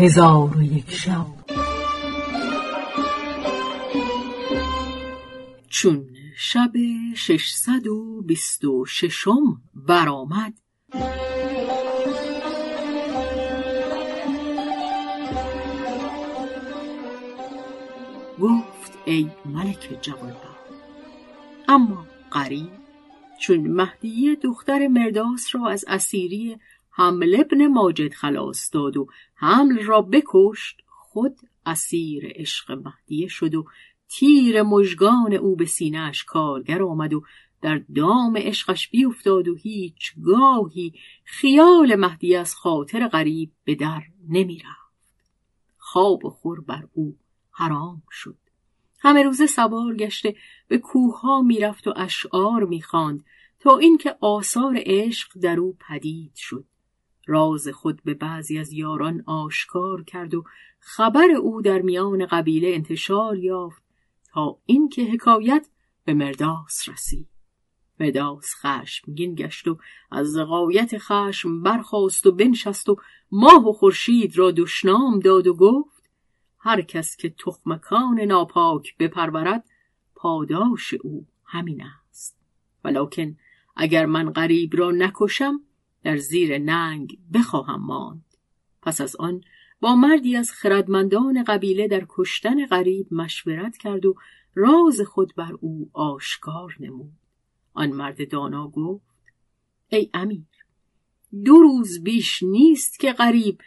هزار و یک شب. چون شب ششصد و بیست و ششم برآمد گفت ای ملک جوانبخت اما قریب چون مهدیه دختر مرداس را از اسیری حمل ابن ماجد خلاص داد و حمل را بکشت. خود اسیر عشق مهدیه شد و تیر مژگان او به سینهاش کارگر آمد و در دام عشقش بیفتاد و هیچ گاهی خیال مهدی از خاطر غریب به در نمی رفت. خواب خور بر او حرام شد. همه روزه سوار گشته به کوهها می‌رفت و اشعار می‌خواند تا اینکه آثار عشق در او پدید شد. راز خود به بعضی از یاران آشکار کرد و خبر او در میان قبیله انتشار یافت تا اینکه حکایت به مرداس رسید. مرداس خشمگین گشت و از غایت خشم برخاست و بنشست و ماه و خورشید را دشنام داد و گفت هر کس که تخمکان ناپاک بپرورد پاداش او همین است. ولکن اگر من غریب را نکشم در زیر ننگ بخواهم ماند. پس از آن با مردی از خردمندان قبیله در کشتن غریب مشورت کرد و راز خود بر او آشکار نمود. آن مرد دانا گفت ای امیر دو روز بیش نیست که غریب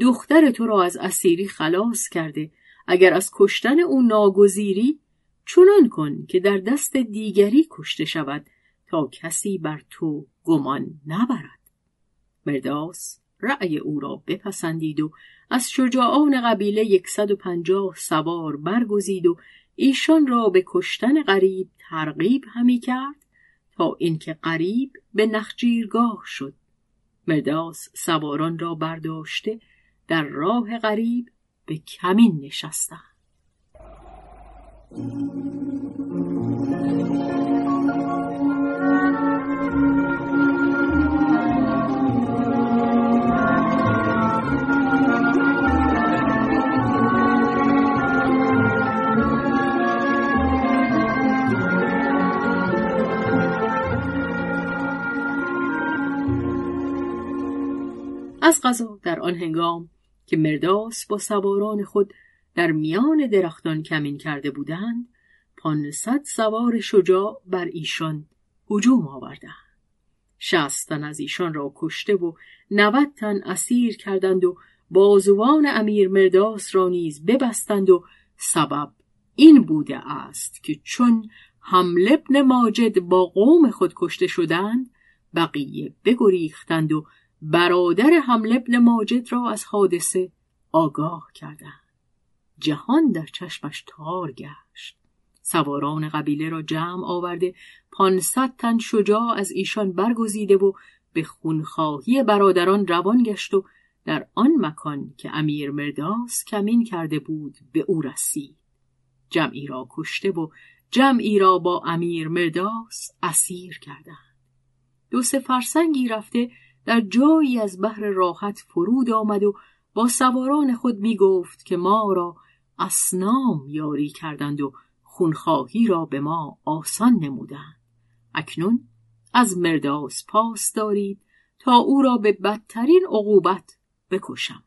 دختر تو را از اسیری خلاص کرده. اگر از کشتن او ناگزیری چنان کن که در دست دیگری کشته شود تا کسی بر تو گمان نبرد. مرداس رأی او را بپسندید و از شجاعان قبیله یکصد و پنجاه سوار برگزید و ایشان را به کشتن غریب ترغیب همی کرد تا اینکه غریب به نخجیرگاه شد. مرداس سواران را برداشته در راه غریب به کمین نشستند. از غذا در آن هنگام که مرداس با سواران خود در میان درختان کمین کرده بودند پانصد سوار شجاع بر ایشان هجوم آوردند. شصت تن از ایشان را کشته و نود تن اسیر کردند و بازوان امیر مرداس را نیز ببستند و سبب این بوده است که چون حمل ابن ماجد با قوم خود کشته شدند بقیه بگریختند و برادر حمل ابن ماجد را از حادثه آگاه کردند. جهان در چشمش تار گشت. سواران قبیله را جمع آورده پانصد تن شجاع از ایشان برگزیده و به خونخواهی برادران روان گشت و در آن مکان که امیر مرداس کمین کرده بود به او رسید. جمعی را کشته و جمعی را با امیر مرداس اسیر کردند. دو سه فرسنگی رفته در جایی از بحر راحت فرود آمد و با سواران خود می گفت که ما را اسنام یاری کردند و خونخواهی را به ما آسان نمودند. اکنون از مرداس پاس دارید تا او را به بدترین عقوبت بکشم.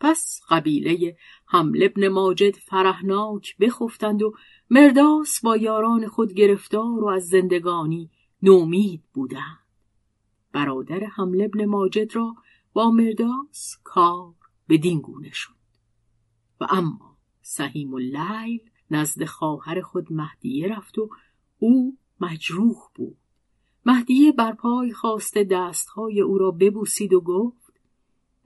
پس قبیله حمل ابن ماجد فرهناک بخفتند و مرداس با یاران خود گرفتار و از زندگانی نومید بودند. برادر حمل ابن ماجد را با مرداس کار به گونه شد. و اما سهیم اللیل نزد خواهر خود مهدیه رفت و او مجروح بود. مهدیه بر پای خواسته دستهای او را ببوسید و گفت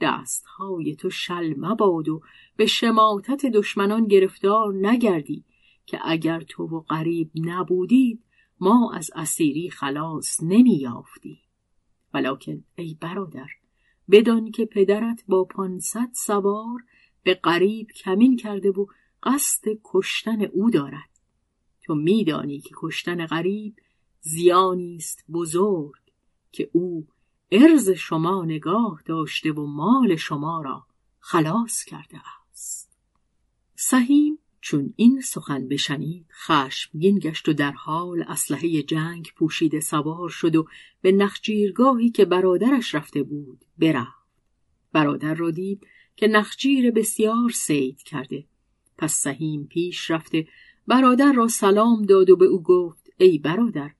دستهای تو شل مباد و به شماتت دشمنان گرفتار نگردی که اگر تو و غریب نبودید ما از اسیری خلاص نمیافتیم ولکن ای برادر بدان که پدرت با پانصد سوار به قریب کمین کرده و قصد کشتن او دارد. تو میدانی که کشتن غریب زیانی است بزرگ که او ارز شما نگاه داشته و مال شما را خلاص کرده است. سهیم چون این سخن بشنید خشمگین گشت و در حال اسلحه جنگ پوشیده سوار شد و به نخجیرگاهی که برادرش رفته بود برفت. برادر را دید که نخجیر بسیار سید کرده. پس سهیم پیش رفته. برادر را سلام داد و به او گفت ای برادر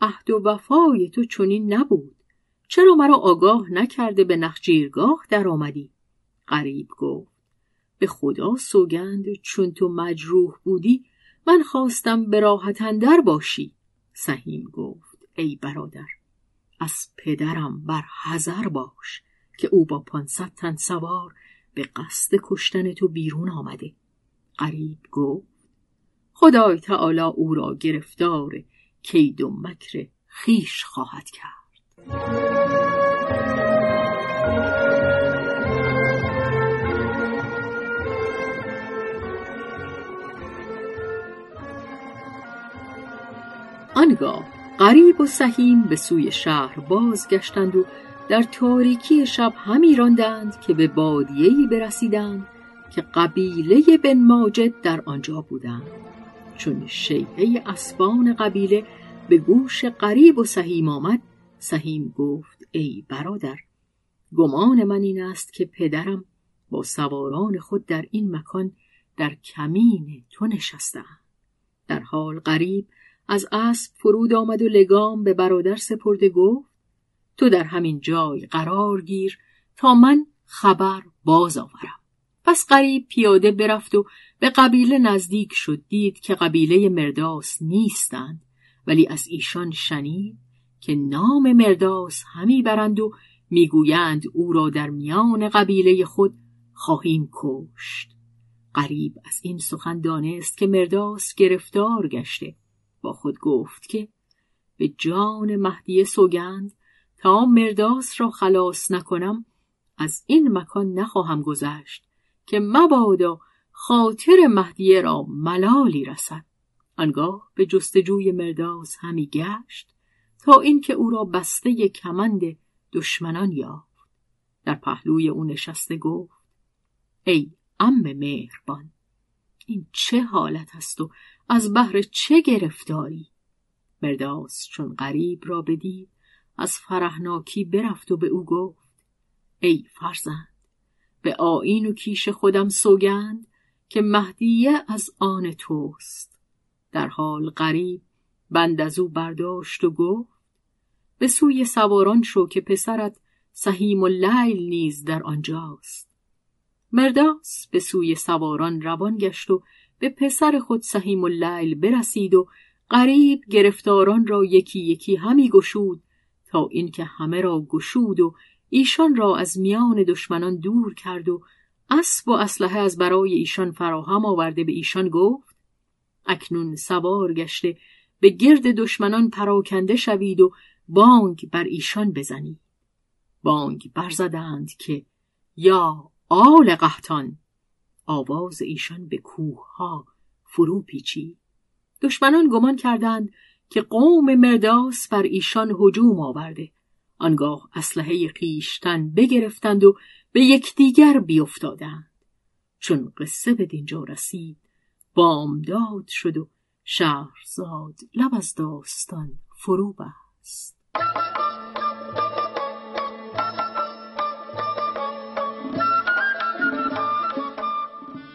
عهد و وفای تو چنین نبود. چرا مرا آگاه نکرده به نخجیرگاه در آمدی غریب گفت به خدا سوگند چون تو مجروح بودی من خواستم به راحت اندر باشی سهیم گفت. ای برادر از پدرم بر حذر باش که او با پانصد تن سوار به قصد کشتن تو بیرون آمده. غریب گفت خدای تعالی او را گرفتار کید و مکر خیش خواهد کرد. آنگاه غریب و سهیم به سوی شهر بازگشتند و در تاریکی شب همی راندند که به بادیهی برسیدند که قبیله بن ماجد در آنجا بودند. چون شیهه اسبان قبیله به گوش قریب و سهیم آمد سهیم گفت ای برادر گمان من این است که پدرم با سواران خود در این مکان در کمین تو نشستند در حال قریب از اسب فرود آمد و لگام به برادر سپرده گفت تو در همین جای قرار گیر تا من خبر باز آورم. پس قریب پیاده برفت و به قبیله نزدیک شد دید که قبیله مرداس نیستند ولی از ایشان شنید که نام مرداس همی برند و می‌گویند او را در میان قبیله خود خواهیم کشت. قریب از این سخن دانست که مرداس گرفتار گشته. با خود گفت که به جان مهدی سوگند تا مرداس را خلاص نکنم از این مکان نخواهم گذشت که مبادا خاطر مهدیه را ملالی رسد. آنگاه به جستجوی مرداس همی گشت تا اینکه او را بسته کمند دشمنان یافت. در پهلوی او نشسته گفت ای ام مهربان این چه حالت است و از بهر چه گرفتاری؟ مرداس چون غریب را بدید از فرهناکی برفت و به او گفت ای فرزند به آین و کیش خودم سوگند که مهدیه از آن توست. در حال غریب بند از او برداشت و گفت به سوی سواران شو که پسرت سهیم و لیل نیز در آنجاست. مرداس به سوی سواران روان گشت و به پسر خود سهیم و لیل برسید و غریب گرفتاران را یکی یکی همی گشود تا اینکه همه را گشود و ایشان را از میان دشمنان دور کرد و اسب و اسلحه از برای ایشان فراهم آورده به ایشان گفت اکنون سوار گشته به گرد دشمنان پراکنده شوید و بانگ بر ایشان بزنید. بانگ برزدند که یا آل قهتان آواز ایشان به کوه ها فرو پیچید. دشمنان گمان کردند که قوم مرداس بر ایشان هجوم آورده. آنگاه اسلحه خیشتن بگرفتند و به یکدیگر بیافتادند چون قصه به دینجا رسید بامداد شد و شهرزاد لب از داستان فرو بست.